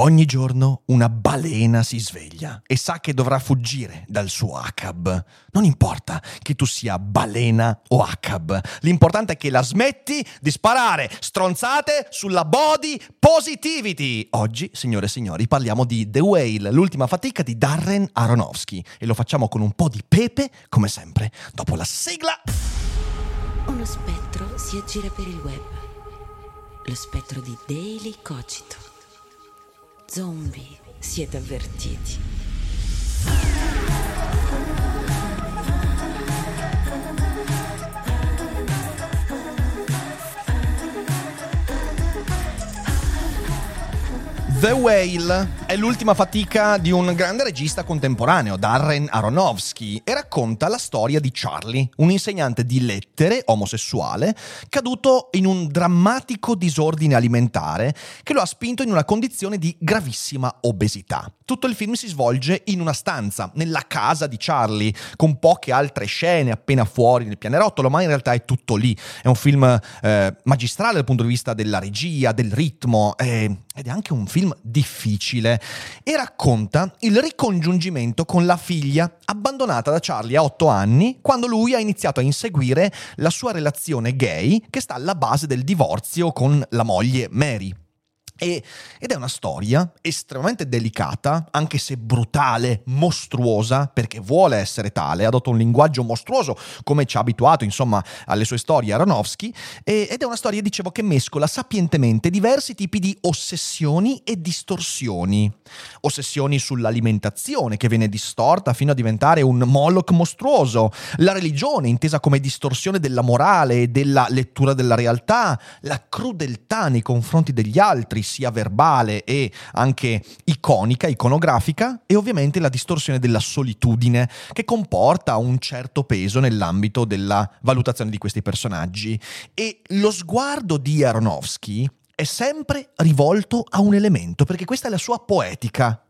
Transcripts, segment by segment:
Ogni giorno una balena si sveglia e sa che dovrà fuggire dal suo ACAB. Non importa che tu sia balena o ACAB, l'importante è che la smetti di sparare stronzate sulla body positivity. Oggi, signore e signori, parliamo di The Whale, l'ultima fatica di Darren Aronofsky e lo facciamo con un po' di pepe, come sempre, dopo la sigla. Uno spettro si aggira per il web. Lo spettro di Daily Cogito. Zombie, siete avvertiti. The Whale è l'ultima fatica di un grande regista contemporaneo, Darren Aronofsky, e racconta la storia di Charlie, un insegnante di lettere omosessuale caduto in un drammatico disordine alimentare che lo ha spinto in una condizione di gravissima obesità. Tutto il film si svolge in una stanza, nella casa di Charlie, con poche altre scene appena fuori nel pianerottolo, ma in realtà è tutto lì. È un film eh, magistrale dal punto di vista della regia, del ritmo, eh, ed è anche un film difficile e racconta il ricongiungimento con la figlia abbandonata da Charlie a 8 anni quando lui ha iniziato a inseguire la sua relazione gay che sta alla base del divorzio con la moglie Mary. E, ed è una storia estremamente delicata, anche se brutale, mostruosa, perché vuole essere tale, adotta un linguaggio mostruoso, come ci ha abituato, insomma, alle sue storie Aronofsky, e, ed è una storia, dicevo, che mescola sapientemente diversi tipi di ossessioni e distorsioni. Ossessioni sull'alimentazione, che viene distorta fino a diventare un Moloch mostruoso, la religione, intesa come distorsione della morale e della lettura della realtà, la crudeltà nei confronti degli altri, sia verbale e anche iconica, iconografica, e ovviamente la distorsione della solitudine, che comporta un certo peso nell'ambito della valutazione di questi personaggi. E lo sguardo di Aronofsky è sempre rivolto a un elemento, perché questa è la sua poetica.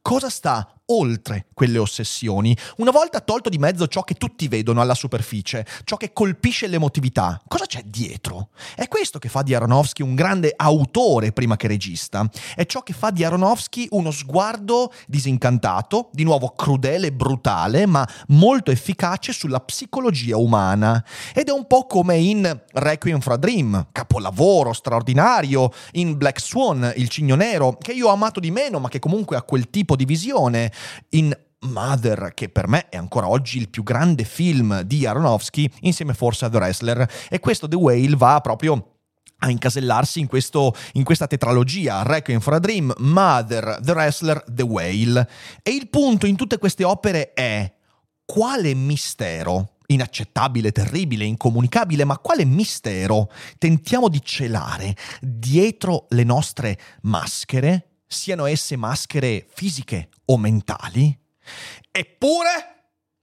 Cosa sta oltre quelle ossessioni, una volta tolto di mezzo ciò che tutti vedono alla superficie, ciò che colpisce l'emotività, cosa c'è dietro? È questo che fa di Aronofsky un grande autore prima che regista, è ciò che fa di Aronofsky uno sguardo disincantato, di nuovo crudele e brutale, ma molto efficace sulla psicologia umana. Ed è un po' come in Requiem for a Dream, capolavoro straordinario, in Black Swan, il cigno nero, che io ho amato di meno, ma che comunque ha quel tipo di visione, in Mother, che per me è ancora oggi il più grande film di Aronofsky, insieme forse a The Wrestler. E questo The Whale va proprio a incasellarsi in, questo, in, questa tetralogia, Requiem for a Dream, Mother, The Wrestler, The Whale. E il punto in tutte queste opere è quale mistero inaccettabile, terribile, incomunicabile, ma quale mistero tentiamo di celare dietro le nostre maschere siano esse maschere fisiche o mentali, eppure,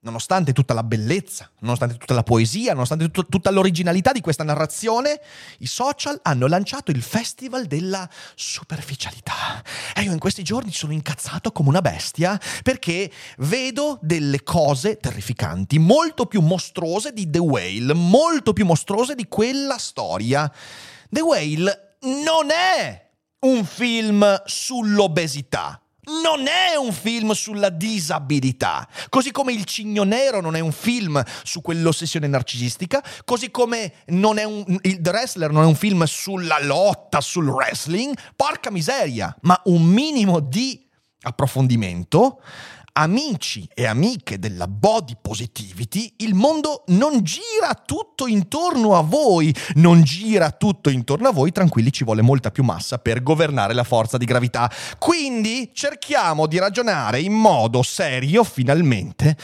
nonostante tutta la bellezza, nonostante tutta la poesia, nonostante tut- tutta l'originalità di questa narrazione, i social hanno lanciato il festival della superficialità. E io in questi giorni sono incazzato come una bestia perché vedo delle cose terrificanti, molto più mostruose di The Whale, molto più mostruose di quella storia. The Whale non è un film sull'obesità. Non è un film sulla disabilità, così come Il Cigno Nero non è un film su quell'ossessione narcisistica, così come non è un, il The Wrestler non è un film sulla lotta, sul wrestling, porca miseria, ma un minimo di approfondimento amici e amiche della body positivity, il mondo non gira tutto intorno a voi, non gira tutto intorno a voi, tranquilli ci vuole molta più massa per governare la forza di gravità. Quindi cerchiamo di ragionare in modo serio finalmente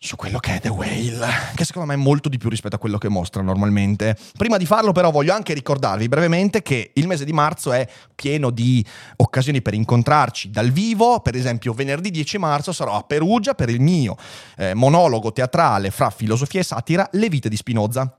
su quello che è The Whale, che secondo me è molto di più rispetto a quello che mostra normalmente. Prima di farlo però voglio anche ricordarvi brevemente che il mese di marzo è pieno di occasioni per incontrarci dal vivo, per esempio venerdì 10 marzo sarò a Perugia per il mio eh, monologo teatrale fra filosofia e satira Le vite di Spinoza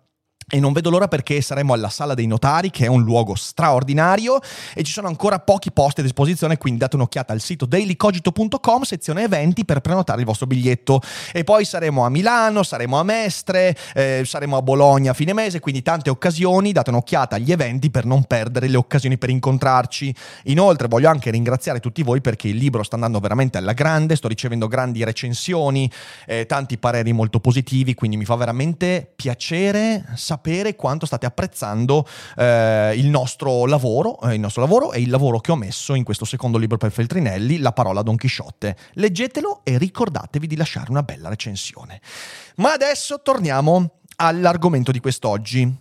e non vedo l'ora perché saremo alla Sala dei Notari, che è un luogo straordinario, e ci sono ancora pochi posti a disposizione, quindi date un'occhiata al sito dailycogito.com, sezione eventi, per prenotare il vostro biglietto. E poi saremo a Milano, saremo a Mestre, eh, saremo a Bologna a fine mese, quindi tante occasioni, date un'occhiata agli eventi per non perdere le occasioni per incontrarci. Inoltre voglio anche ringraziare tutti voi perché il libro sta andando veramente alla grande, sto ricevendo grandi recensioni, eh, tanti pareri molto positivi, quindi mi fa veramente piacere sapere sapere quanto state apprezzando eh, il nostro lavoro, eh, il nostro lavoro e il lavoro che ho messo in questo secondo libro per Feltrinelli, La parola Don Chisciotte. Leggetelo e ricordatevi di lasciare una bella recensione. Ma adesso torniamo all'argomento di quest'oggi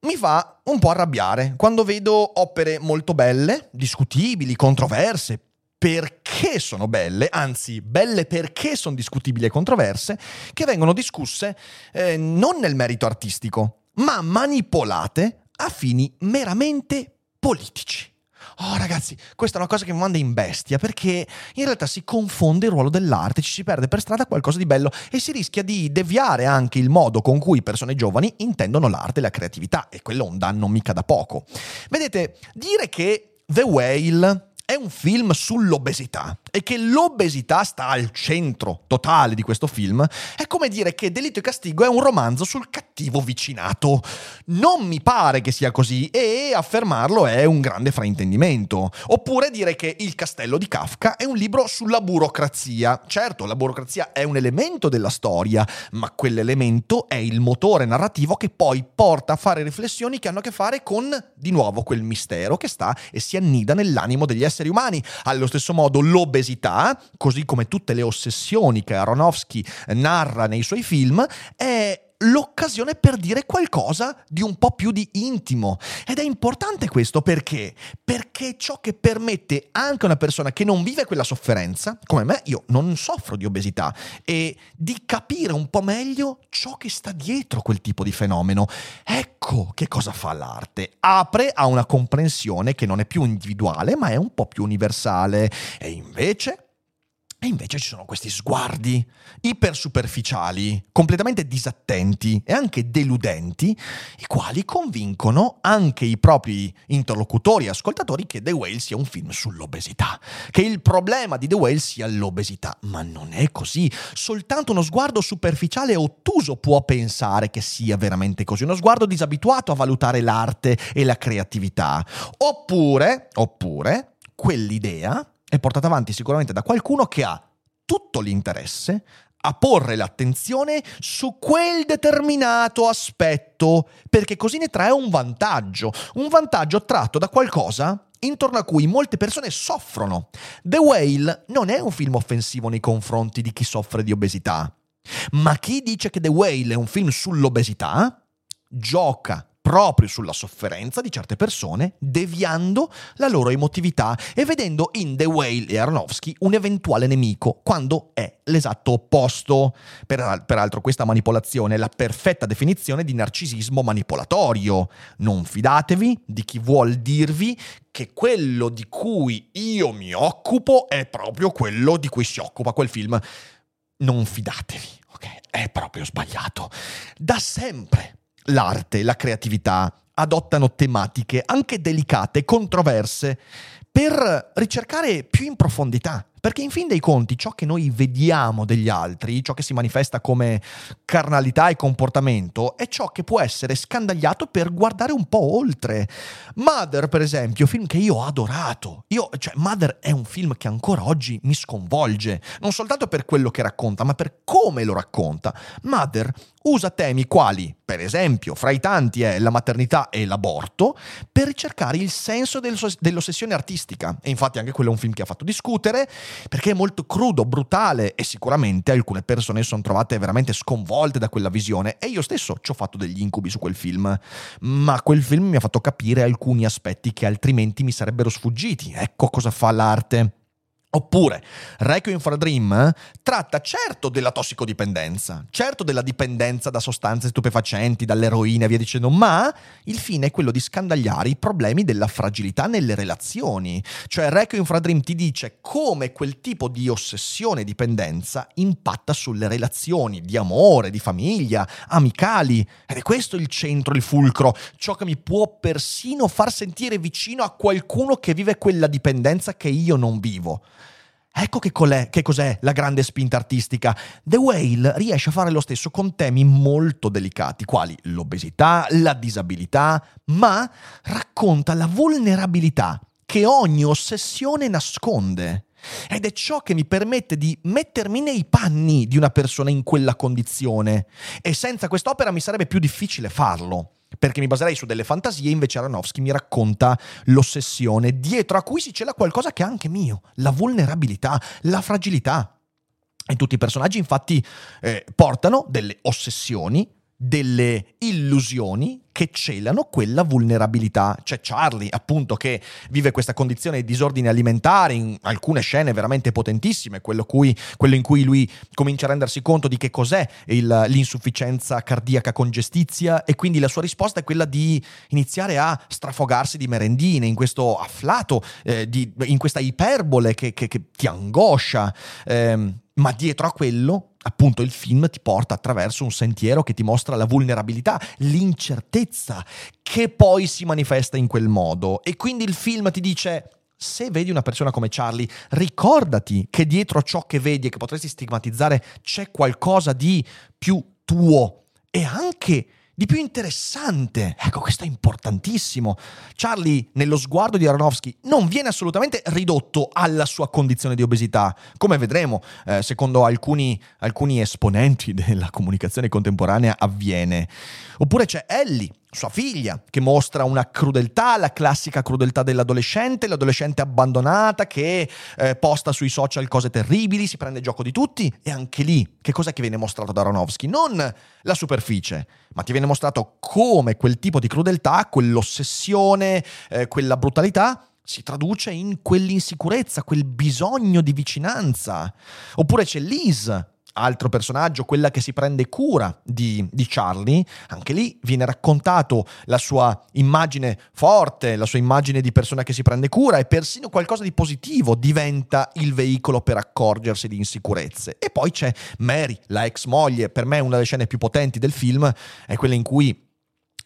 mi fa un po' arrabbiare quando vedo opere molto belle, discutibili, controverse, perché sono belle, anzi belle perché sono discutibili e controverse, che vengono discusse eh, non nel merito artistico, ma manipolate a fini meramente politici. Oh ragazzi, questa è una cosa che mi manda in bestia perché in realtà si confonde il ruolo dell'arte, ci si perde per strada qualcosa di bello e si rischia di deviare anche il modo con cui persone giovani intendono l'arte e la creatività e quello è un danno mica da poco. Vedete, dire che The Whale è un film sull'obesità e che l'obesità sta al centro totale di questo film, è come dire che Delitto e Castigo è un romanzo sul cattivo vicinato. Non mi pare che sia così e affermarlo è un grande fraintendimento. Oppure dire che Il castello di Kafka è un libro sulla burocrazia. Certo, la burocrazia è un elemento della storia, ma quell'elemento è il motore narrativo che poi porta a fare riflessioni che hanno a che fare con, di nuovo, quel mistero che sta e si annida nell'animo degli esseri umani. Allo stesso modo l'obesità, così come tutte le ossessioni che Aronofsky narra nei suoi film, è l'occasione per dire qualcosa di un po' più di intimo. Ed è importante questo perché? Perché ciò che permette anche a una persona che non vive quella sofferenza, come me, io non soffro di obesità, e di capire un po' meglio ciò che sta dietro quel tipo di fenomeno. Ecco che cosa fa l'arte. Apre a una comprensione che non è più individuale, ma è un po' più universale. E invece e invece ci sono questi sguardi ipersuperficiali, completamente disattenti e anche deludenti, i quali convincono anche i propri interlocutori e ascoltatori che The Whale sia un film sull'obesità, che il problema di The Whale sia l'obesità, ma non è così. Soltanto uno sguardo superficiale e ottuso può pensare che sia veramente così, uno sguardo disabituato a valutare l'arte e la creatività. Oppure, oppure, quell'idea è portata avanti sicuramente da qualcuno che ha tutto l'interesse a porre l'attenzione su quel determinato aspetto, perché così ne trae un vantaggio, un vantaggio tratto da qualcosa intorno a cui molte persone soffrono. The Whale non è un film offensivo nei confronti di chi soffre di obesità, ma chi dice che The Whale è un film sull'obesità gioca proprio sulla sofferenza di certe persone, deviando la loro emotività e vedendo in The Whale e Aronofsky un eventuale nemico, quando è l'esatto opposto. Per, peraltro questa manipolazione è la perfetta definizione di narcisismo manipolatorio. Non fidatevi di chi vuol dirvi che quello di cui io mi occupo è proprio quello di cui si occupa quel film. Non fidatevi? È proprio sbagliato. Da sempre l'arte, la creatività adottano tematiche anche delicate, controverse, per ricercare più in profondità perché in fin dei conti ciò che noi vediamo degli altri, ciò che si manifesta come carnalità e comportamento, è ciò che può essere scandagliato per guardare un po' oltre. Mother, per esempio, film che io ho adorato. Io, cioè, Mother è un film che ancora oggi mi sconvolge, non soltanto per quello che racconta, ma per come lo racconta. Mother usa temi quali, per esempio, fra i tanti è la maternità e l'aborto, per ricercare il senso dell'ossessione artistica. E infatti anche quello è un film che ha fatto discutere, perché è molto crudo, brutale e sicuramente alcune persone sono trovate veramente sconvolte da quella visione e io stesso ci ho fatto degli incubi su quel film, ma quel film mi ha fatto capire alcuni aspetti che altrimenti mi sarebbero sfuggiti. Ecco cosa fa l'arte. Oppure Requiem for a Dream tratta certo della tossicodipendenza, certo della dipendenza da sostanze stupefacenti, dall'eroina e via dicendo, ma il fine è quello di scandagliare i problemi della fragilità nelle relazioni. Cioè Requiem for a Dream ti dice come quel tipo di ossessione e dipendenza impatta sulle relazioni di amore, di famiglia, amicali. Ed è questo il centro, il fulcro, ciò che mi può persino far sentire vicino a qualcuno che vive quella dipendenza che io non vivo. Ecco che, che, cos'è la grande spinta artistica. The Whale riesce a fare lo stesso con temi molto delicati, quali l'obesità, la disabilità, ma racconta la vulnerabilità che ogni ossessione nasconde. Ed è ciò che mi permette di mettermi nei panni di una persona in quella condizione. E senza quest'opera mi sarebbe più difficile farlo perché mi baserei su delle fantasie, invece Aronofsky mi racconta l'ossessione, dietro a cui si cela qualcosa che è anche mio, la vulnerabilità, la fragilità. E tutti i personaggi infatti eh, portano delle ossessioni, delle illusioni che celano quella vulnerabilità. C'è Charlie, appunto, che vive questa condizione di disordine alimentare in alcune scene veramente potentissime, quello, cui, quello in cui lui comincia a rendersi conto di che cos'è il, l'insufficienza cardiaca congestizia e quindi la sua risposta è quella di iniziare a strafogarsi di merendine in questo afflato, eh, di, in questa iperbole che, che, che ti angoscia. Eh, ma dietro a quello, appunto, il film ti porta attraverso un sentiero che ti mostra la vulnerabilità, l'incertezza, che poi si manifesta in quel modo. E quindi il film ti dice. Se vedi una persona come Charlie, ricordati che dietro a ciò che vedi e che potresti stigmatizzare c'è qualcosa di più tuo e anche di più interessante. Ecco, questo è importantissimo. Charlie, nello sguardo di Aronofsky, non viene assolutamente ridotto alla sua condizione di obesità, come vedremo, eh, secondo alcuni, alcuni esponenti della comunicazione contemporanea, avviene. Oppure c'è Ellie, sua figlia, che mostra una crudeltà, la classica crudeltà dell'adolescente, l'adolescente abbandonata che eh, posta sui social cose terribili, si prende gioco di tutti e anche lì che cos'è che viene mostrato da Aronofsky? Non la superficie, ma ti viene mostrato come quel tipo di crudeltà, quell'ossessione, eh, quella brutalità si traduce in quell'insicurezza, quel bisogno di vicinanza. Oppure c'è Liz, altro personaggio, quella che si prende cura di, di, Charlie, anche lì viene raccontato la sua immagine forte, la sua immagine di persona che si prende cura e persino qualcosa di positivo diventa il veicolo per accorgersi di insicurezze. E poi c'è Mary, la ex moglie, per me una delle scene più potenti del film è quella in cui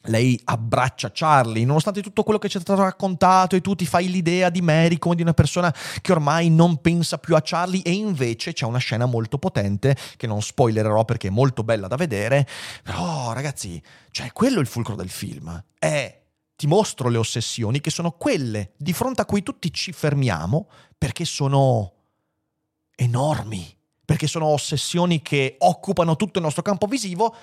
lei abbraccia Charlie, nonostante tutto quello che ci è stato raccontato e tu ti fai l'idea di Mary come di una persona che ormai non pensa più a Charlie e invece c'è una scena molto potente che non spoilererò perché è molto bella da vedere, però ragazzi, cioè quello è il fulcro del film, è ti mostro le ossessioni che sono quelle di fronte a cui tutti ci fermiamo perché sono enormi, perché sono ossessioni che occupano tutto il nostro campo visivo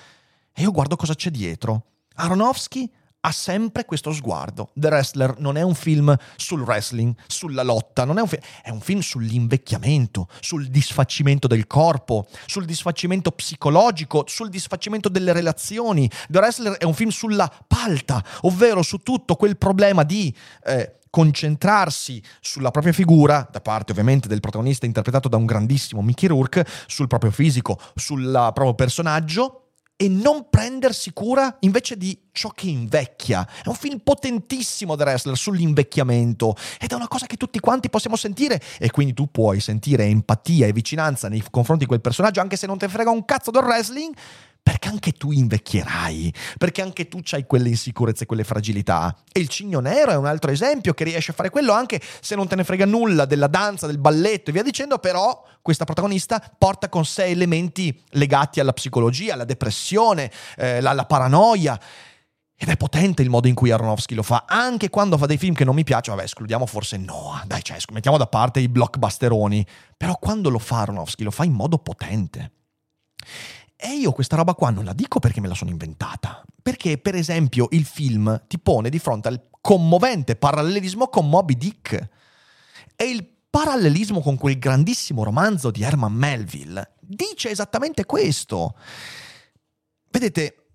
e io guardo cosa c'è dietro Aronofsky ha sempre questo sguardo. The Wrestler non è un film sul wrestling, sulla lotta, un film, è un film sull'invecchiamento, sul disfacimento del corpo, sul disfacimento psicologico, sul disfacimento delle relazioni. The Wrestler è un film sulla palta, ovvero su tutto quel problema di eh, concentrarsi sulla propria figura, da parte ovviamente del protagonista interpretato da un grandissimo Mickey Rourke, sul proprio fisico, sul proprio personaggio e non prendersi cura invece di ciò che invecchia. È un film potentissimo The Wrestler sull'invecchiamento ed è una cosa che tutti quanti possiamo sentire e quindi tu puoi sentire empatia e vicinanza nei confronti di quel personaggio anche se non ti frega un cazzo del wrestling perché anche tu invecchierai, perché anche tu hai quelle insicurezze, quelle fragilità. E il Cigno Nero è un altro esempio che riesce a fare quello anche se non te ne frega nulla della danza, del balletto e via dicendo, però questa protagonista porta con sé elementi legati alla psicologia, alla depressione, eh, alla paranoia. Ed è potente il modo in cui Aronofsky lo fa, anche quando fa dei film che non mi piacciono. Vabbè, escludiamo forse Noah, dai, cioè, mettiamo da parte i blockbusteroni. Però quando lo fa Aronofsky, lo fa in modo potente. E io questa roba qua non la dico perché me la sono inventata. Perché, per esempio, il film ti pone di fronte al commovente parallelismo con Moby Dick. E il parallelismo con quel grandissimo romanzo di Herman Melville dice esattamente questo. Vedete,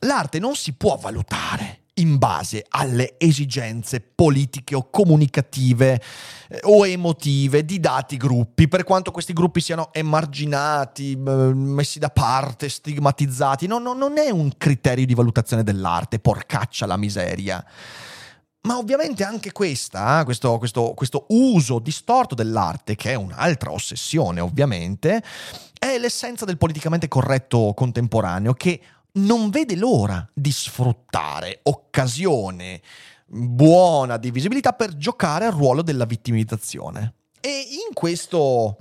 l'arte non si può valutare in base alle esigenze politiche o comunicative eh, o emotive di dati gruppi, per quanto questi gruppi siano emarginati, messi da parte, stigmatizzati, no, no, non è un criterio di valutazione dell'arte, porcaccia la miseria. Ma ovviamente anche questa, eh, questo, questo, questo uso distorto dell'arte, che è un'altra ossessione ovviamente, è l'essenza del politicamente corretto contemporaneo che non vede l'ora di sfruttare occasione buona di visibilità per giocare al ruolo della vittimizzazione. E in questo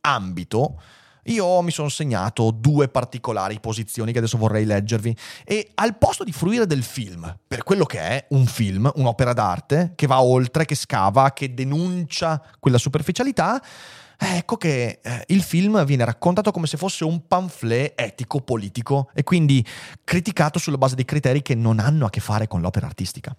ambito io mi sono segnato due particolari posizioni che adesso vorrei leggervi e al posto di fruire del film per quello che è un film, un'opera d'arte che va oltre, che scava, che denuncia quella superficialità, ecco che eh, il film viene raccontato come se fosse un pamphlet etico-politico e quindi criticato sulla base di criteri che non hanno a che fare con l'opera artistica.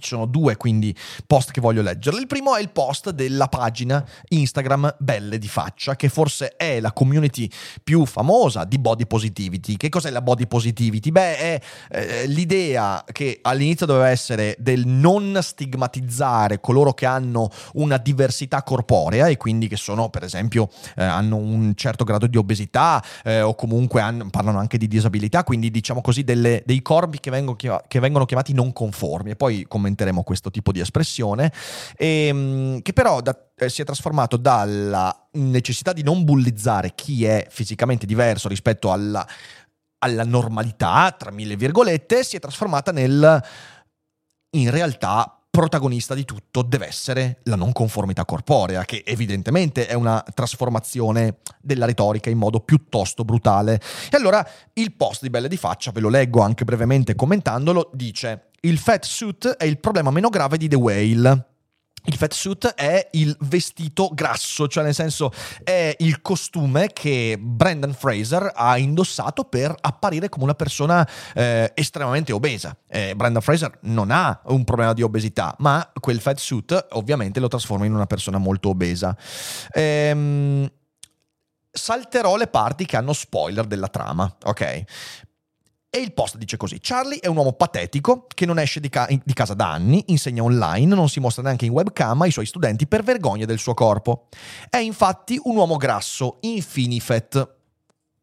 Ci sono due quindi post che voglio leggere. Il primo è il post della pagina Instagram Belle di Faccia, che forse è la community più famosa di body positivity. Che cos'è la body positivity? Beh, è eh, l'idea che all'inizio doveva essere del non stigmatizzare coloro che hanno una diversità corporea e quindi che sono, per esempio, eh, hanno un certo grado di obesità eh, o comunque hanno, parlano anche di disabilità, quindi diciamo così delle, dei corpi che vengono, che vengono chiamati non conformi. E poi come commenteremo questo tipo di espressione, e, ehm, che però da, eh, si è trasformato dalla necessità di non bullizzare chi è fisicamente diverso rispetto alla, alla normalità, tra mille virgolette, si è trasformata nel in realtà protagonista di tutto deve essere la non conformità corporea, che evidentemente è una trasformazione della retorica in modo piuttosto brutale. E allora il post di Belle di Faccia, ve lo leggo anche brevemente commentandolo, dice il fat suit è il problema meno grave di The Whale. Il fat suit è il vestito grasso, cioè nel senso è il costume che Brandon Fraser ha indossato per apparire come una persona eh, estremamente obesa. Eh, Brandon Fraser non ha un problema di obesità, ma quel fat suit ovviamente lo trasforma in una persona molto obesa. Ehm, salterò le parti che hanno spoiler della trama, ok? E il post dice così: Charlie è un uomo patetico che non esce di, ca- di, casa da anni, insegna online, non si mostra neanche in webcam ai suoi studenti per vergogna del suo corpo. È infatti un uomo grasso, infinifet,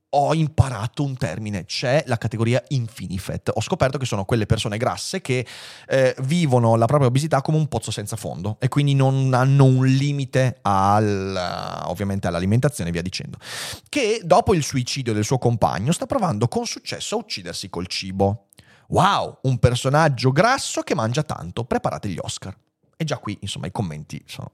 ho imparato un termine, c'è la categoria infinifet. Ho scoperto che sono quelle persone grasse che eh, vivono la propria obesità come un pozzo senza fondo e quindi non hanno un limite al, ovviamente all'alimentazione e via dicendo. Che dopo il suicidio del suo compagno sta provando con successo a uccidersi col cibo. Wow, un personaggio grasso che mangia tanto, preparate gli Oscar. E già qui, insomma, i commenti sono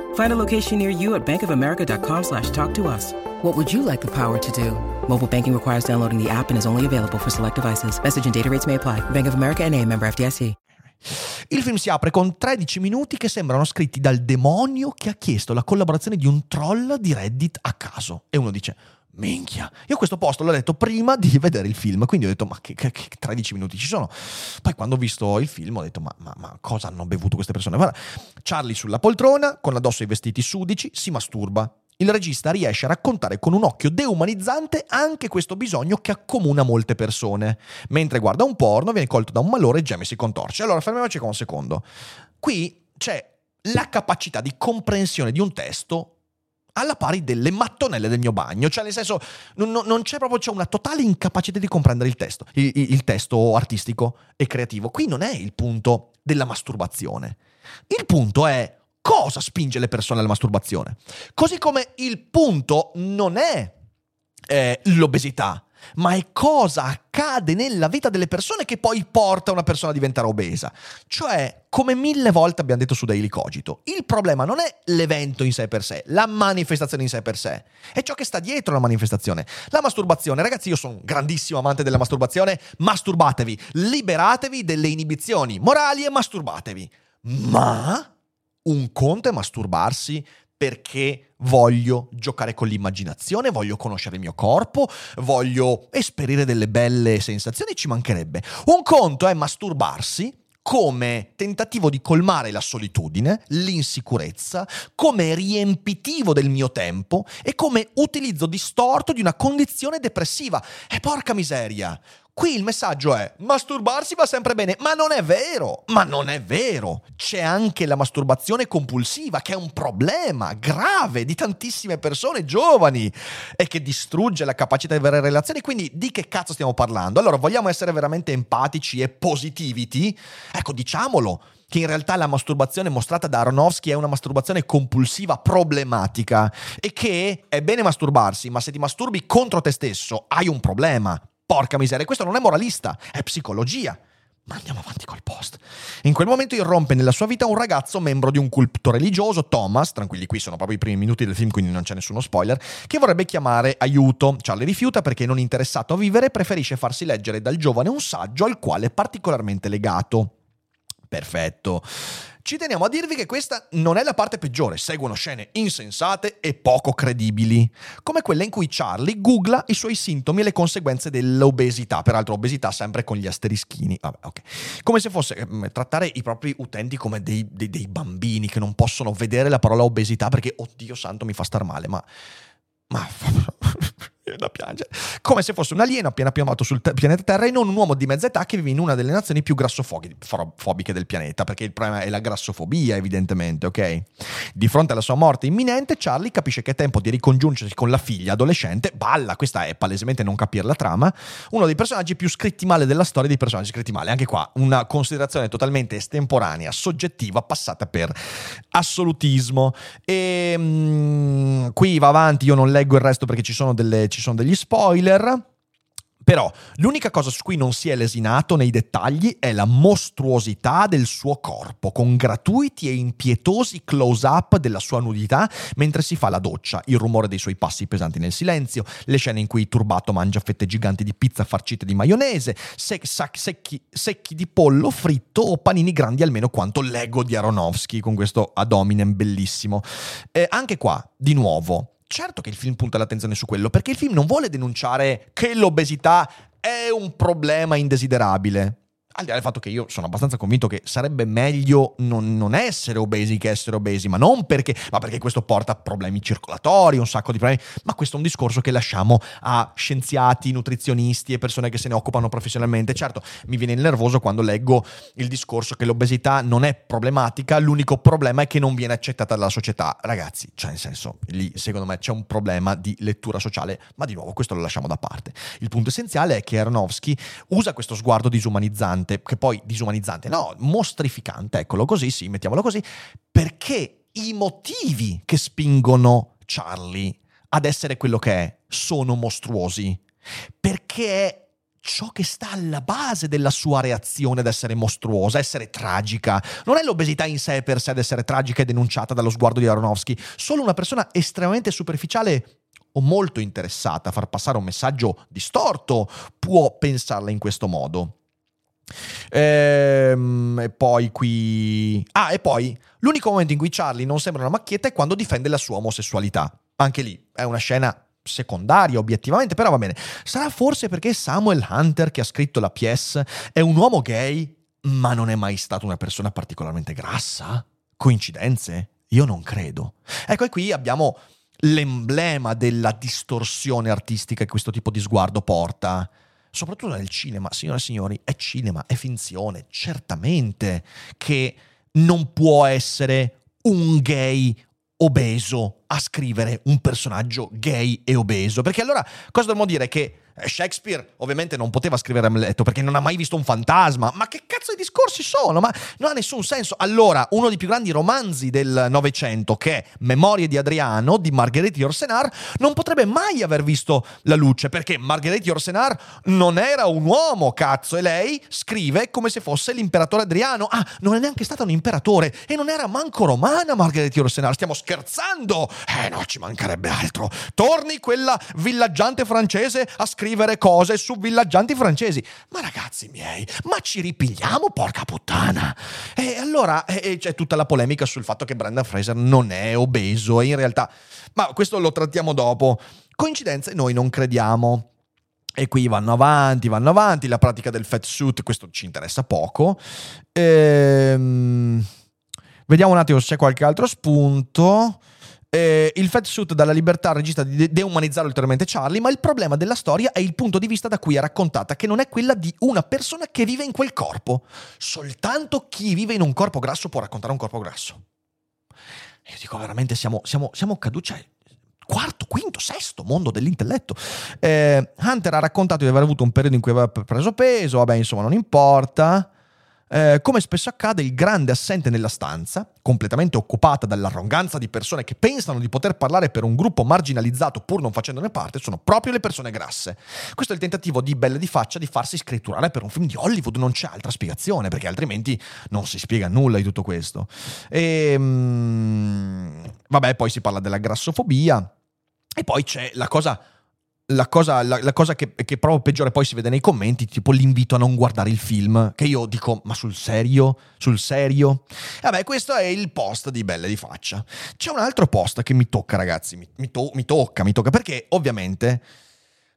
Find a location near you at bankofamerica.com slash talk to us. What would you like the power to do? Mobile banking requires downloading the app and is only available for select devices. Message and data rates may apply. Bank of America NA, member FDIC. Il film si apre con 13 minuti che sembrano scritti dal demonio che ha chiesto la collaborazione di un troll di Reddit a caso. E uno dice, minchia, io questo posto l'ho letto prima di vedere il film, quindi ho detto, ma che, che, che 13 minuti ci sono? Poi quando ho visto il film ho detto, ma, ma, ma cosa hanno bevuto queste persone? Guarda, Charlie sulla poltrona, con addosso i vestiti sudici, si masturba il regista riesce a raccontare con un occhio deumanizzante anche questo bisogno che accomuna molte persone. Mentre guarda un porno, viene colto da un malore e geme si contorce. Allora, fermiamoci con un secondo. Qui c'è la capacità di comprensione di un testo alla pari delle mattonelle del mio bagno, cioè nel senso non, non c'è proprio c'è una totale incapacità di comprendere il testo, il, il testo artistico e creativo. Qui non è il punto della masturbazione. Il punto è cosa spinge le persone alla masturbazione. Così come il punto non è eh, l'obesità, ma è cosa accade nella vita delle persone che poi porta una persona a diventare obesa. Cioè, come mille volte abbiamo detto su Daily Cogito, il problema non è l'evento in sé per sé, la manifestazione in sé per sé, è ciò che sta dietro la manifestazione. La masturbazione, ragazzi, io sono un grandissimo amante della masturbazione, masturbatevi, liberatevi delle inibizioni morali e masturbatevi. Ma un conto è masturbarsi perché voglio giocare con l'immaginazione, voglio conoscere il mio corpo, voglio esperire delle belle sensazioni, ci mancherebbe. Un conto è masturbarsi come tentativo di colmare la solitudine, l'insicurezza, come riempitivo del mio tempo e come utilizzo distorto di una condizione depressiva. E porca miseria, Qui il messaggio è masturbarsi va sempre bene, ma non è vero, ma non è vero. C'è anche la masturbazione compulsiva che è un problema grave di tantissime persone giovani e che distrugge la capacità di avere relazioni, quindi di che cazzo stiamo parlando? Allora, vogliamo essere veramente empatici e positivity? Ecco, diciamolo che in realtà la masturbazione mostrata da Aronofsky è una masturbazione compulsiva problematica e che è bene masturbarsi, ma se ti masturbi contro te stesso hai un problema. Porca miseria, questo non è moralista, è psicologia. Ma andiamo avanti col post. In quel momento irrompe nella sua vita un ragazzo membro di un culto religioso, Thomas, tranquilli qui sono proprio i primi minuti del film quindi non c'è nessuno spoiler, che vorrebbe chiamare aiuto. Charlie rifiuta perché non interessato a vivere preferisce farsi leggere dal giovane un saggio al quale è particolarmente legato. Perfetto. Ci teniamo a dirvi che questa non è la parte peggiore, seguono scene insensate e poco credibili, come quella in cui Charlie googla i suoi sintomi e le conseguenze dell'obesità, peraltro obesità sempre con gli asterischini, Vabbè, okay. come se fosse eh, trattare i propri utenti come dei, dei, dei bambini che non possono vedere la parola obesità perché, oddio santo, mi fa star male, ma... ma da piangere. Come se fosse un alieno appena piombato sul te- pianeta Terra e non un uomo di mezza età che vive in una delle nazioni più grassofobiche del pianeta, perché il problema è la grassofobia, evidentemente, ok? Di fronte alla sua morte imminente, Charlie capisce che è tempo di ricongiungersi con la figlia adolescente, balla, questa è palesemente non capire la trama, uno dei personaggi più scritti male della storia dei personaggi scritti male. Anche qua una considerazione totalmente estemporanea, soggettiva, passata per assolutismo. E mm, qui va avanti, io non leggo il resto perché ci sono delle ci sono degli spoiler. Però l'unica cosa su cui non si è lesinato nei dettagli è la mostruosità del suo corpo, con gratuiti e impietosi close-up della sua nudità mentre si fa la doccia, il rumore dei suoi passi pesanti nel silenzio, le scene in cui Turbato mangia fette giganti di pizza farcite di maionese, sec- sac- secchi-, secchi di pollo fritto o panini grandi almeno quanto l'ego di Aronofsky con questo ad hominem bellissimo. Eh, anche qua, di nuovo, certo che il film punta l'attenzione su quello, perché il film non vuole denunciare che l'obesità è un problema indesiderabile. Al di là del fatto che io sono abbastanza convinto che sarebbe meglio non, non, essere obesi che essere obesi, ma non perché, ma perché questo porta a problemi circolatori, un sacco di problemi, ma questo è un discorso che lasciamo a scienziati, nutrizionisti e persone che se ne occupano professionalmente. Certo, mi viene nervoso quando leggo il discorso che l'obesità non è problematica, l'unico problema è che non viene accettata dalla società. Ragazzi, cioè nel senso, lì secondo me c'è un problema di lettura sociale, ma di nuovo questo lo lasciamo da parte. Il punto essenziale è che Aronofsky usa questo sguardo disumanizzante disumanizzante, che poi disumanizzante, no, mostrificante, eccolo così, sì, mettiamolo così, perché i motivi che spingono Charlie ad essere quello che è sono mostruosi, perché è ciò che sta alla base della sua reazione ad essere mostruosa, essere tragica. Non è l'obesità in sé per sé ad essere tragica e denunciata dallo sguardo di Aronofsky, solo una persona estremamente superficiale o molto interessata a far passare un messaggio distorto può pensarla in questo modo. Ehm, e poi qui... Ah, e poi l'unico momento in cui Charlie non sembra una macchietta è quando difende la sua omosessualità. Anche lì è una scena secondaria obiettivamente, però va bene. Sarà forse perché Samuel Hunter che ha scritto la PS è un uomo gay, ma non è mai stato una persona particolarmente grassa? Coincidenze? Io non credo. Ecco, e qui abbiamo l'emblema della distorsione artistica che questo tipo di sguardo porta soprattutto nel cinema, signore e signori, è cinema, è finzione, certamente che non può essere un gay obeso a scrivere un personaggio gay e obeso, perché allora cosa dobbiamo dire? Che Shakespeare ovviamente non poteva scrivere Amleto perché non ha mai visto un fantasma. Ma che cazzo di discorsi sono? Ma non ha nessun senso. Allora, uno dei più grandi romanzi del Novecento, che è Memorie di Adriano di Marguerite Yourcenar, non potrebbe mai aver visto la luce perché Marguerite Yourcenar non era un uomo, cazzo, e lei scrive come se fosse l'imperatore Adriano. Ah, non è neanche stata un imperatore e non era manco romana Marguerite Yourcenar. Stiamo scherzando? Eh no, ci mancherebbe altro. Torni quella villaggiante francese a scrivere scrivere cose su villaggianti francesi. Ma ragazzi miei, ma ci ripigliamo, porca puttana! E allora e c'è tutta la polemica sul fatto che Brendan Fraser non è obeso e in realtà... Ma questo lo trattiamo dopo. Coincidenze noi non crediamo. E qui vanno avanti, vanno avanti, la pratica del fat suit, questo ci interessa poco. Ehm, vediamo un attimo se c'è qualche altro spunto. Eh, il fat suit dà la libertà al regista di deumanizzare ulteriormente Charlie, ma il problema della storia è il punto di vista da cui è raccontata, che non è quella di una persona che vive in quel corpo. Soltanto chi vive in un corpo grasso può raccontare un corpo grasso. Io dico veramente siamo, siamo, siamo caduti, cioè, quarto, quinto, sesto mondo dell'intelletto. Eh, Hunter ha raccontato di aver avuto un periodo in cui aveva preso peso, vabbè, insomma, non importa. Eh, come spesso accade, il grande assente nella stanza, completamente occupata dall'arroganza di persone che pensano di poter parlare per un gruppo marginalizzato pur non facendone parte, sono proprio le persone grasse. Questo è il tentativo di Belle di Faccia di farsi scritturare per un film di Hollywood, non c'è altra spiegazione, perché altrimenti non si spiega nulla di tutto questo. E, mm, vabbè, poi si parla della grassofobia. E poi c'è la cosa la cosa, la, la cosa che, che, proprio peggiore poi si vede nei commenti, tipo l'invito a non guardare il film, che io dico, ma sul serio? Sul serio? Vabbè, questo è il post di Belle di Faccia. C'è un altro post che mi tocca, ragazzi, mi, mi, to- mi tocca, mi tocca, perché ovviamente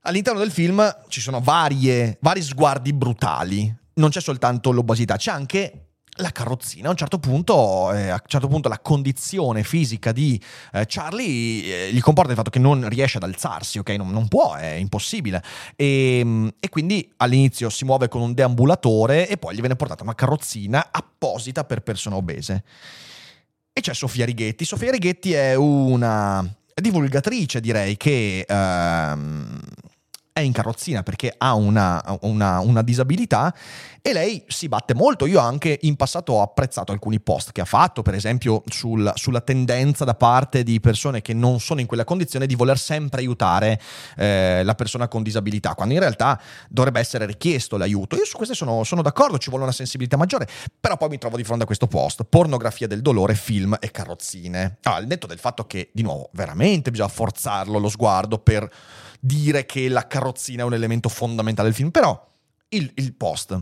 all'interno del film ci sono varie, vari sguardi brutali. Non c'è soltanto l'obesità, c'è anche la carrozzina a un certo punto, eh, a un certo punto la condizione fisica di eh, Charlie eh, gli comporta il fatto che non riesce ad alzarsi, ok? Non, non può, è impossibile. E, ehm, e, quindi all'inizio si muove con un deambulatore e poi gli viene portata una carrozzina apposita per persone obese. E c'è Sofia Righetti. Sofia Righetti è una divulgatrice, direi, che... Ehm, è in carrozzina perché ha una, una, una, disabilità e lei si batte molto. Io anche in passato ho apprezzato alcuni post che ha fatto, per esempio sul, sulla tendenza da parte di persone che non sono in quella condizione di voler sempre aiutare eh, la persona con disabilità, quando in realtà dovrebbe essere richiesto l'aiuto. Io su queste sono, sono d'accordo, ci vuole una sensibilità maggiore, però poi mi trovo di fronte a questo post, pornografia del dolore, film e carrozzine. Ah, al netto del fatto che, di nuovo, veramente bisogna forzarlo lo sguardo per dire che la carrozzina è un elemento fondamentale del film, però il, il post.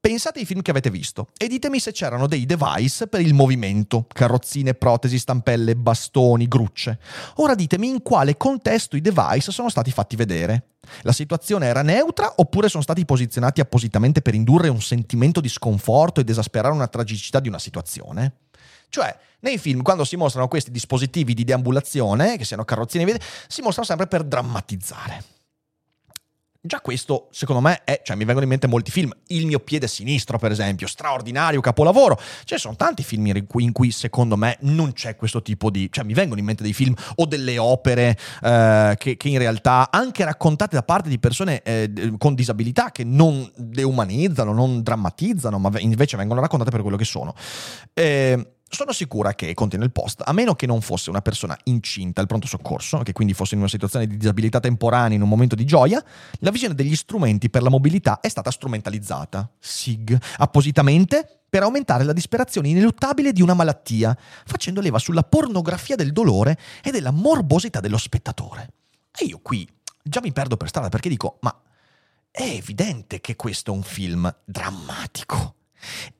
Pensate ai film che avete visto e ditemi se c'erano dei device per il movimento, carrozzine, protesi, stampelle, bastoni, grucce. Ora ditemi in quale contesto i device sono stati fatti vedere. La situazione era neutra oppure sono stati posizionati appositamente per indurre un sentimento di sconforto ed esasperare una tragicità di una situazione? Cioè, nei film, quando si mostrano questi dispositivi di deambulazione, che siano carrozzine, si mostrano sempre per drammatizzare. Già questo, secondo me, è, cioè mi vengono in mente molti film. Il mio piede sinistro, per esempio, straordinario capolavoro. Ci sono tanti film in cui, in cui, secondo me, non c'è questo tipo di. cioè, mi vengono in mente dei film o delle opere eh, che, che, in realtà, anche raccontate da parte di persone eh, con disabilità, che non deumanizzano, non drammatizzano, ma invece vengono raccontate per quello che sono. Eh, sono sicura che, contiene il post, a meno che non fosse una persona incinta al pronto soccorso, che quindi fosse in una situazione di disabilità temporanea in un momento di gioia, la visione degli strumenti per la mobilità è stata strumentalizzata, SIG, appositamente per aumentare la disperazione ineluttabile di una malattia, facendo leva sulla pornografia del dolore e della morbosità dello spettatore. E io qui già mi perdo per strada perché dico, ma è evidente che questo è un film drammatico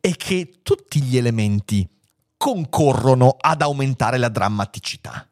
e che tutti gli elementi concorrono ad aumentare la drammaticità.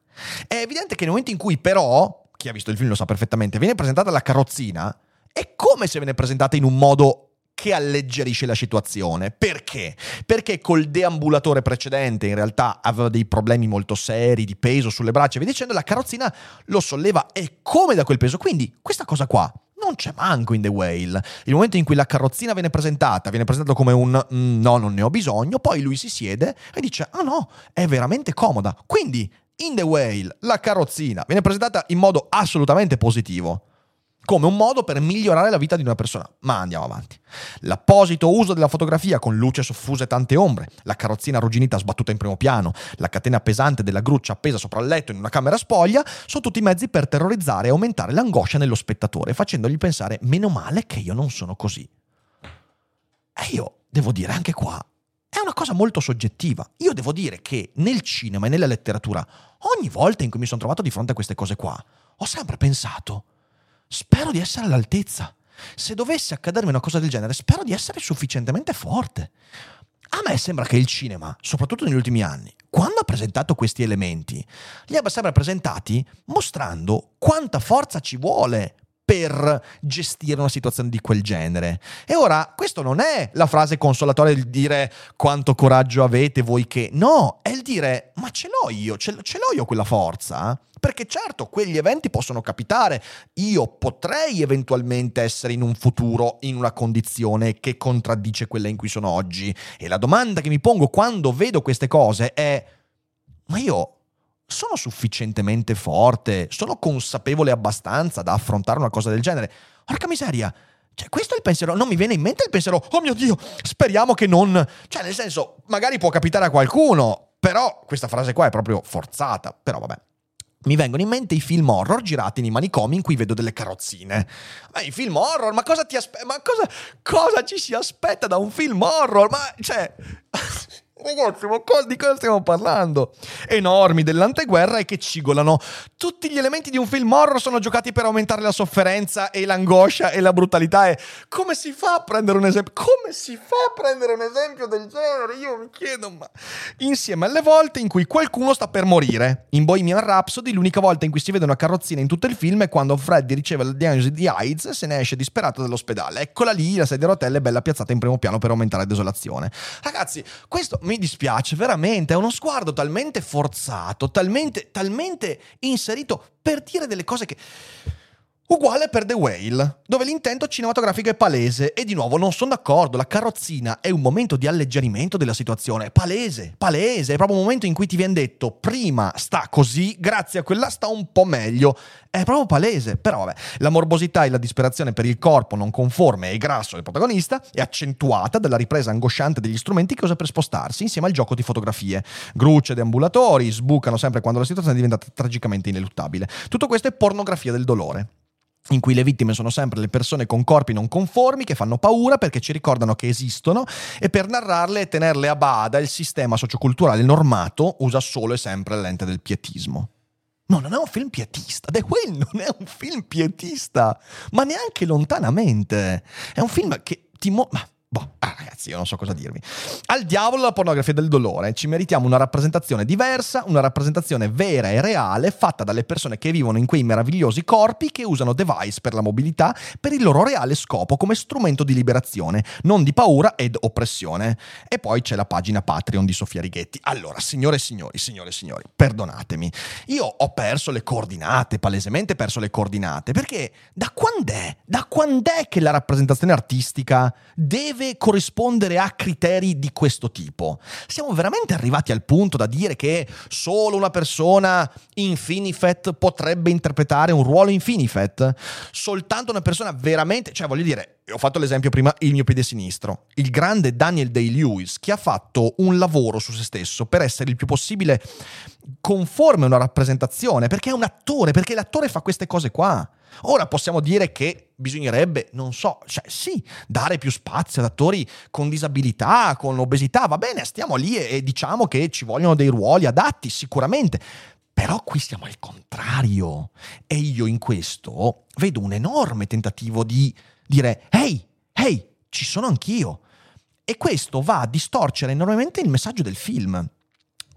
È evidente che nel momento in cui però, chi ha visto il film lo sa perfettamente, viene presentata la carrozzina, è come se viene presentata in un modo che alleggerisce la situazione. Perché? Perché col deambulatore precedente in realtà aveva dei problemi molto seri di peso sulle braccia via dicendo, la carrozzina lo solleva e come da quel peso. Quindi questa cosa qua non c'è manco in The Whale. Il momento in cui la carrozzina viene presentata, viene presentata come un mm, no, non ne ho bisogno, poi lui si siede e dice ah no, è veramente comoda. Quindi in The Whale la carrozzina viene presentata in modo assolutamente positivo come un modo per migliorare la vita di una persona. Ma andiamo avanti. L'apposito uso della fotografia con luce soffusa e tante ombre, la carrozzina arrugginita sbattuta in primo piano, la catena pesante della gruccia appesa sopra il letto in una camera spoglia, sono tutti mezzi per terrorizzare e aumentare l'angoscia nello spettatore, facendogli pensare meno male che io non sono così. E io devo dire anche qua, è una cosa molto soggettiva. Io devo dire che nel cinema e nella letteratura, ogni volta in cui mi sono trovato di fronte a queste cose qua, ho sempre pensato spero di essere all'altezza. Se dovesse accadermi una cosa del genere, spero di essere sufficientemente forte. A me sembra che il cinema, soprattutto negli ultimi anni, quando ha presentato questi elementi, li abbia sempre presentati mostrando quanta forza ci vuole per gestire una situazione di quel genere. E ora, questo non è la frase consolatoria di dire quanto coraggio avete voi che... No, è il dire, ma ce l'ho io, ce, ce l'ho io quella forza. Perché certo, quegli eventi possono capitare. Io potrei eventualmente essere in un futuro in una condizione che contraddice quella in cui sono oggi. E la domanda che mi pongo quando vedo queste cose è, ma io sono sufficientemente forte, sono consapevole abbastanza da affrontare una cosa del genere. Porca miseria, cioè, questo è il pensiero. Non mi viene in mente il pensiero, oh mio Dio, speriamo che non. Cioè, nel senso, magari può capitare a qualcuno, però questa frase qua è proprio forzata. Però vabbè. Mi vengono in mente i film horror girati nei manicomi in cui vedo delle carrozzine. Ma i film horror, ma cosa ti aspetta? Ma cosa, cosa ci si aspetta da un film horror? Ma cioè. Ragazzi, ma di cosa stiamo parlando? Enormi dell'anteguerra e che cigolano. Tutti gli elementi di un film horror sono giocati per aumentare la sofferenza e l'angoscia e la brutalità. E come si fa a prendere un esempio? Come si fa a prendere un esempio del genere? Io mi chiedo, ma. Insieme alle volte in cui qualcuno sta per morire. In Bohemian Rhapsody, l'unica volta in cui si vede una carrozzina in tutto il film è quando Freddy riceve la diagnosi di AIDS e se ne esce disperato dall'ospedale. Eccola lì, la sedia a rotelle bella piazzata in primo piano per aumentare la desolazione. Ragazzi, questo mi dispiace, veramente, è uno sguardo talmente forzato, talmente, talmente inserito per dire delle cose che... Uguale per The Whale, dove l'intento cinematografico è palese e di nuovo non sono d'accordo, la carrozzina è un momento di alleggerimento della situazione, palese, palese, è proprio un momento in cui ti viene detto prima sta così, grazie a quella sta un po' meglio, è proprio palese, però vabbè, la morbosità e la disperazione per il corpo non conforme e grasso del protagonista è accentuata dalla ripresa angosciante degli strumenti che usa per spostarsi insieme al gioco di fotografie. Grucce ed ambulatori sbucano sempre quando la situazione è diventata tragicamente ineluttabile. Tutto questo è pornografia del dolore in cui le vittime sono sempre le persone con corpi non conformi che fanno paura perché ci ricordano che esistono e per narrarle e tenerle a bada il sistema socioculturale normato usa solo e sempre lente del pietismo. No, non è un film pietista. The Whale non è un film pietista, ma neanche lontanamente. È un film che ti... Mo- Boh, ah, ragazzi, io non so cosa dirvi. Al diavolo la pornografia del dolore. Ci meritiamo una rappresentazione diversa, una rappresentazione vera e reale, fatta dalle persone che vivono in quei meravigliosi corpi che usano device per la mobilità per il loro reale scopo come strumento di liberazione, non di paura ed oppressione. E poi c'è la pagina Patreon di Sofia Righetti. Allora, signore e signori, signore e signori, perdonatemi. Io ho perso le coordinate, palesemente perso le coordinate, perché da quando è? Da quando che la rappresentazione artistica deve deve corrispondere a criteri di questo tipo. Siamo veramente arrivati al punto da dire che solo una persona in Finifet potrebbe interpretare un ruolo in Finifet? Soltanto una persona veramente, cioè voglio dire, ho fatto l'esempio prima, il mio piede sinistro, il grande Daniel Day-Lewis, che ha fatto un lavoro su se stesso per essere il più possibile conforme a una rappresentazione, perché è un attore, perché l'attore fa queste cose qua. Ora possiamo dire che bisognerebbe, non so, cioè sì, dare più spazio ad attori con disabilità, con obesità, va bene, stiamo lì e, e diciamo che ci vogliono dei ruoli adatti, sicuramente. Però qui siamo al contrario. E io in questo vedo un enorme tentativo di dire, ehi, ehi, ci sono anch'io. E questo va a distorcere enormemente il messaggio del film.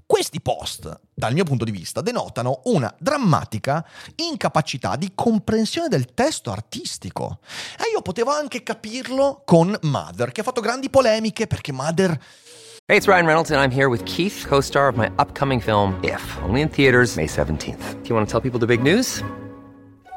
Questi post, dal mio punto di vista, denotano una drammatica incapacità di comprensione del testo artistico. E io potevo anche capirlo con Mother, che ha fatto grandi polemiche perché Mother... Hey, it's Ryan Reynolds and I'm here with Keith, co-star of my upcoming film If, only in theaters May 17th. Do you want to tell people the big news?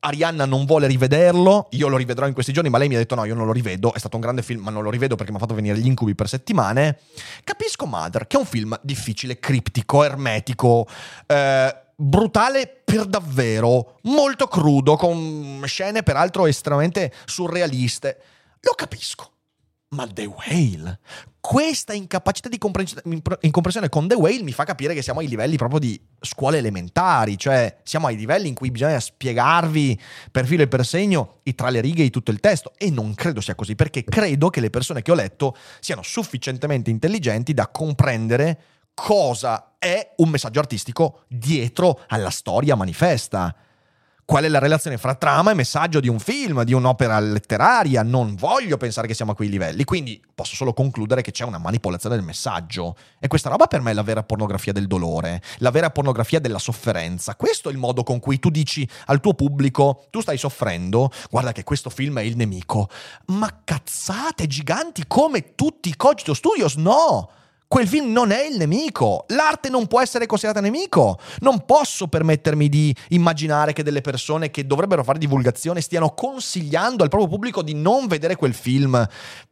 Arianna non vuole rivederlo, io lo rivedrò in questi giorni, ma lei mi ha detto no, io non lo rivedo, è stato un grande film, ma non lo rivedo perché mi ha fatto venire gli incubi per settimane. Capisco Mother, che è un film difficile, criptico, ermetico, eh, brutale per davvero, molto crudo, con scene peraltro estremamente surrealiste. Lo capisco. Ma The Whale. Questa incapacità di incomprensione con The Whale mi fa capire che siamo ai livelli proprio di scuole elementari, cioè siamo ai livelli in cui bisogna spiegarvi per filo e per segno e tra le righe di tutto il testo e non credo sia così perché credo che le persone che ho letto siano sufficientemente intelligenti da comprendere cosa è un messaggio artistico dietro alla storia manifesta qual è la relazione fra trama e messaggio di un film, di un'opera letteraria. Non voglio pensare che siamo a quei livelli, quindi posso solo concludere che c'è una manipolazione del messaggio. E questa roba per me è la vera pornografia del dolore, la vera pornografia della sofferenza. Questo è il modo con cui tu dici al tuo pubblico, tu stai soffrendo, guarda che questo film è il nemico. Ma cazzate giganti come tutti i Cogito Studios, no! Quel film non è il nemico. L'arte non può essere considerata nemico. Non posso permettermi di immaginare che delle persone che dovrebbero fare divulgazione stiano consigliando al proprio pubblico di non vedere quel film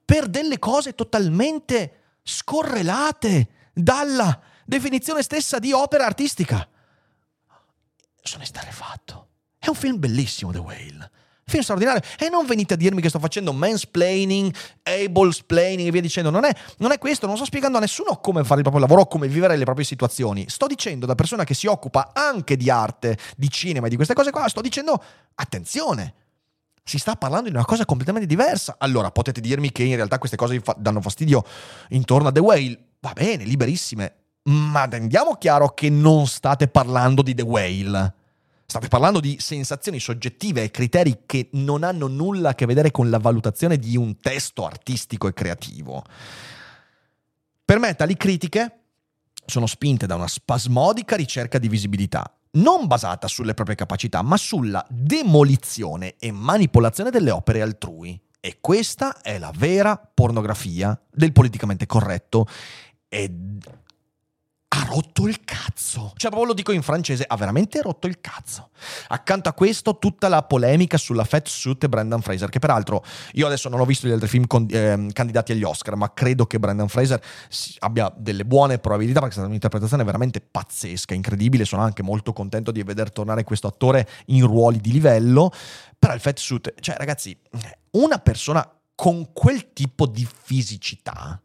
per delle cose totalmente scorrelate dalla definizione stessa di opera artistica. Sono esterrefatto. È un film bellissimo, The Whale. Film straordinario. E non venite a dirmi che sto facendo mansplaining, ablesplaining e via dicendo. Non è, non è questo, non sto spiegando a nessuno come fare il proprio lavoro come vivere le proprie situazioni. Sto dicendo da persona che si occupa anche di arte, di cinema e di queste cose qua, sto dicendo attenzione. Si sta parlando di una cosa completamente diversa. Allora, potete dirmi che in realtà queste cose danno fastidio intorno a The Whale. Va bene, liberissime. Ma rendiamo chiaro che non state parlando di The Whale State parlando di sensazioni soggettive e criteri che non hanno nulla a che vedere con la valutazione di un testo artistico e creativo. Per me tali critiche sono spinte da una spasmodica ricerca di visibilità, non basata sulle proprie capacità, ma sulla demolizione e manipolazione delle opere altrui. E questa è la vera pornografia del politicamente corretto. E ha rotto il cazzo. Cioè, proprio lo dico in francese, ha veramente rotto il cazzo. Accanto a questo, tutta la polemica sulla Fat Suit e Brandon Fraser, che peraltro io adesso non ho visto gli altri film con, eh, candidati agli Oscar, ma credo che Brandon Fraser abbia delle buone probabilità perché è stata un'interpretazione veramente pazzesca, incredibile. Sono anche molto contento di veder tornare questo attore in ruoli di livello. Però il Fat Suit, cioè, ragazzi, una persona con quel tipo di fisicità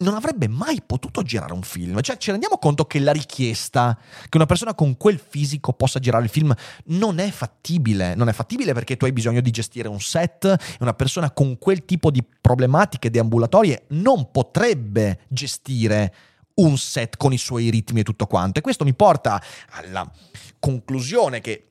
non avrebbe mai potuto girare un film. Cioè, ci rendiamo conto che la richiesta che una persona con quel fisico possa girare il film non è fattibile. Non è fattibile perché tu hai bisogno di gestire un set e una persona con quel tipo di problematiche deambulatorie non potrebbe gestire un set con i suoi ritmi e tutto quanto. E questo mi porta alla conclusione che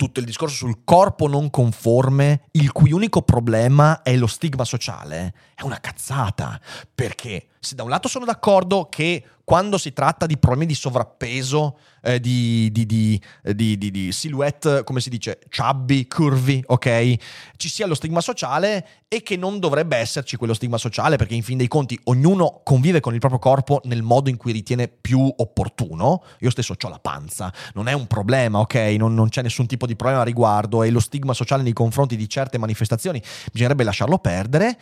tutto il discorso sul corpo non conforme, il cui unico problema è lo stigma sociale, è una cazzata. Perché se da un lato sono d'accordo che quando si tratta di problemi di sovrappeso, eh, di, di, di, di, silhouette, come si dice, chubby, curvy, ok? Ci sia lo stigma sociale e che non dovrebbe esserci quello stigma sociale perché in fin dei conti ognuno convive con il proprio corpo nel modo in cui ritiene più opportuno. Io stesso ho la panza, non è un problema, ok? Non, non c'è nessun tipo di problema a riguardo e lo stigma sociale nei confronti di certe manifestazioni bisognerebbe lasciarlo perdere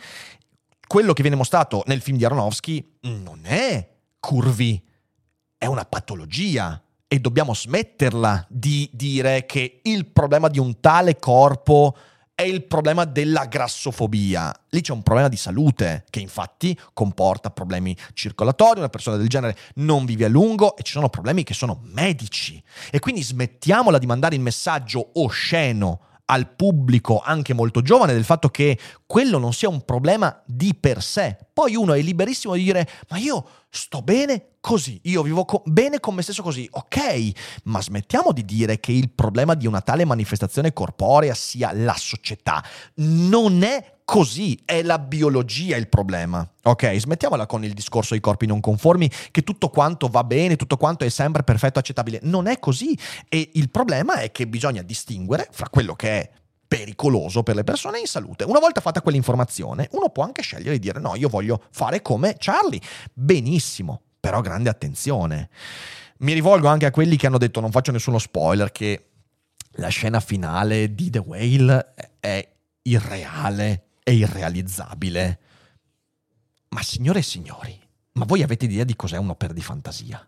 quello che viene mostrato nel film di Aronofsky non è curvi, è una patologia e dobbiamo smetterla di dire che il problema di un tale corpo è il problema della grassofobia. Lì c'è un problema di salute che infatti comporta problemi circolatori, una persona del genere non vive a lungo e ci sono problemi che sono medici. E quindi smettiamola di mandare il messaggio osceno al pubblico anche molto giovane del fatto che quello non sia un problema di per sé. Poi uno è liberissimo di dire ma io sto bene così, io vivo co- bene con me stesso così, ok, ma smettiamo di dire che il problema di una tale manifestazione corporea sia la società. Non è così, è la biologia il problema. Ok, smettiamola con il discorso dei corpi non conformi, che tutto quanto va bene, tutto quanto è sempre perfetto, accettabile. Non è così. E il problema è che bisogna distinguere fra quello che è pericoloso per le persone in salute. Una volta fatta quell'informazione, uno può anche scegliere di dire no, io voglio fare come Charlie. Benissimo, però grande attenzione. Mi rivolgo anche a quelli che hanno detto, non faccio nessuno spoiler, che la scena finale di The Whale è irreale, è irrealizzabile. Ma signore e signori, ma voi avete idea di cos'è un'opera di fantasia?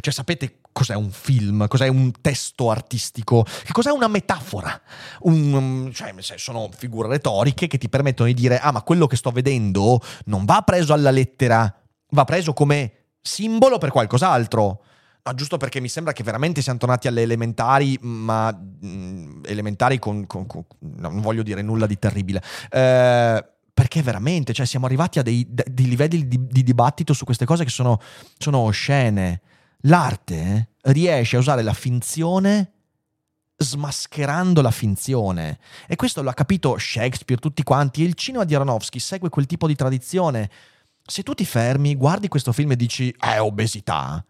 Cioè, sapete cos'è un film? Cos'è un testo artistico? Che cos'è una metafora? Un, cioè, sono figure retoriche che ti permettono di dire: ah, ma quello che sto vedendo non va preso alla lettera, va preso come simbolo per qualcos'altro. No, giusto perché mi sembra che veramente siamo tornati alle elementari, ma mh, mm, elementari con, con, con, non voglio dire nulla di terribile. Eh, perché veramente, cioè, siamo arrivati a dei, dei livelli di, di, dibattito su queste cose che sono, sono oscene. L'arte eh, riesce a usare la finzione smascherando la finzione. E questo l'ha capito Shakespeare, tutti quanti, e il cinema di Aronofsky segue quel tipo di tradizione. Se tu ti fermi, guardi questo film e dici è obesità,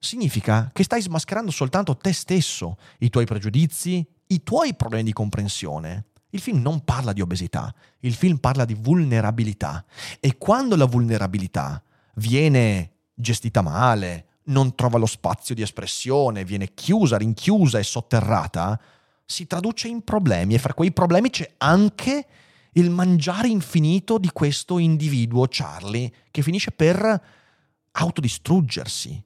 significa che stai smascherando soltanto te stesso, i tuoi pregiudizi, i tuoi problemi di comprensione. Il film non parla di obesità, il film parla di vulnerabilità. E quando la vulnerabilità viene gestita male, non trova lo spazio di espressione, viene chiusa, rinchiusa e sotterrata, si traduce in problemi e fra quei problemi c'è anche il mangiare infinito di questo individuo, Charlie, che finisce per autodistruggersi.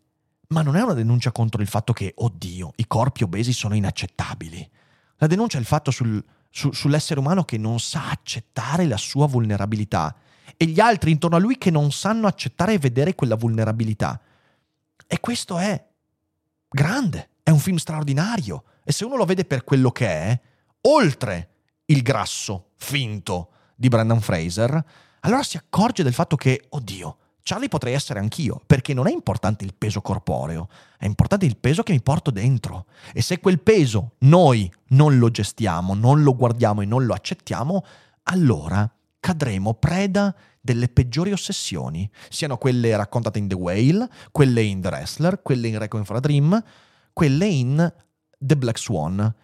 Ma non è una denuncia contro il fatto che, oddio, i corpi obesi sono inaccettabili. La denuncia è il fatto sul, su, sull'essere umano che non sa accettare la sua vulnerabilità e gli altri intorno a lui che non sanno accettare e vedere quella vulnerabilità. E questo è grande, è un film straordinario. E se uno lo vede per quello che è, oltre il grasso finto di Brandon Fraser, allora si accorge del fatto che, oddio, Charlie potrei essere anch'io, perché non è importante il peso corporeo, è importante il peso che mi porto dentro. E se quel peso noi non lo gestiamo, non lo guardiamo e non lo accettiamo, allora cadremo preda delle peggiori ossessioni, siano quelle raccontate in The Whale, quelle in The Wrestler, quelle in Requiem for a Dream, quelle in The Black Swan,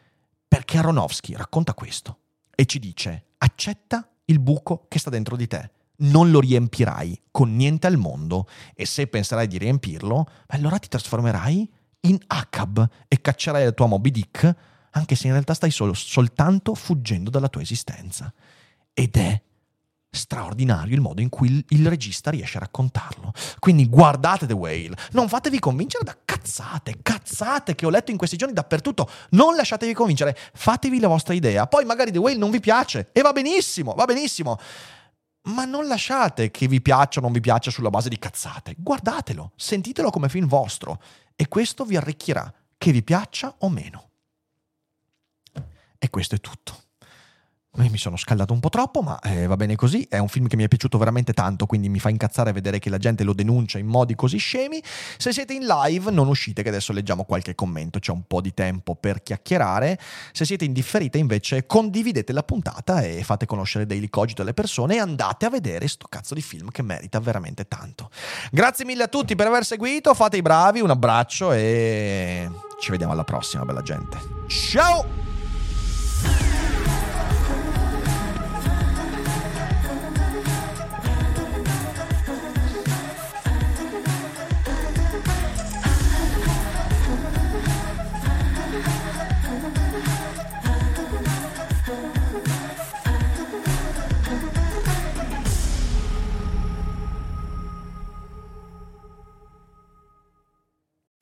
perché Aronofsky racconta questo e ci dice accetta il buco che sta dentro di te, non lo riempirai con niente al mondo e se penserai di riempirlo, allora ti trasformerai in Acab e caccerai la tua Moby Dick, anche se in realtà stai solo, soltanto fuggendo dalla tua esistenza. Ed è straordinario il modo in cui il, il, regista riesce a raccontarlo. Quindi guardate The Whale, non fatevi convincere da cazzate, cazzate che ho letto in questi giorni dappertutto, non lasciatevi convincere, fatevi la vostra idea. Poi magari The Whale non vi piace e va benissimo, va benissimo. Ma non lasciate che vi piaccia o non vi piaccia sulla base di cazzate. Guardatelo, sentitelo come film vostro e questo vi arricchirà, che vi piaccia o meno. E questo è tutto. Mi sono scaldato un po' troppo, ma eh, va bene così. È un film che mi è piaciuto veramente tanto, quindi mi fa incazzare vedere che la gente lo denuncia in modi così scemi. Se siete in live, non uscite, che adesso leggiamo qualche commento. C'è un po' di tempo per chiacchierare. Se siete in differita, invece, condividete la puntata e fate conoscere Daily Cogito alle persone e andate a vedere sto cazzo di film che merita veramente tanto. Grazie mille a tutti per aver seguito. Fate i bravi, un abbraccio e ci vediamo alla prossima, bella gente. Ciao!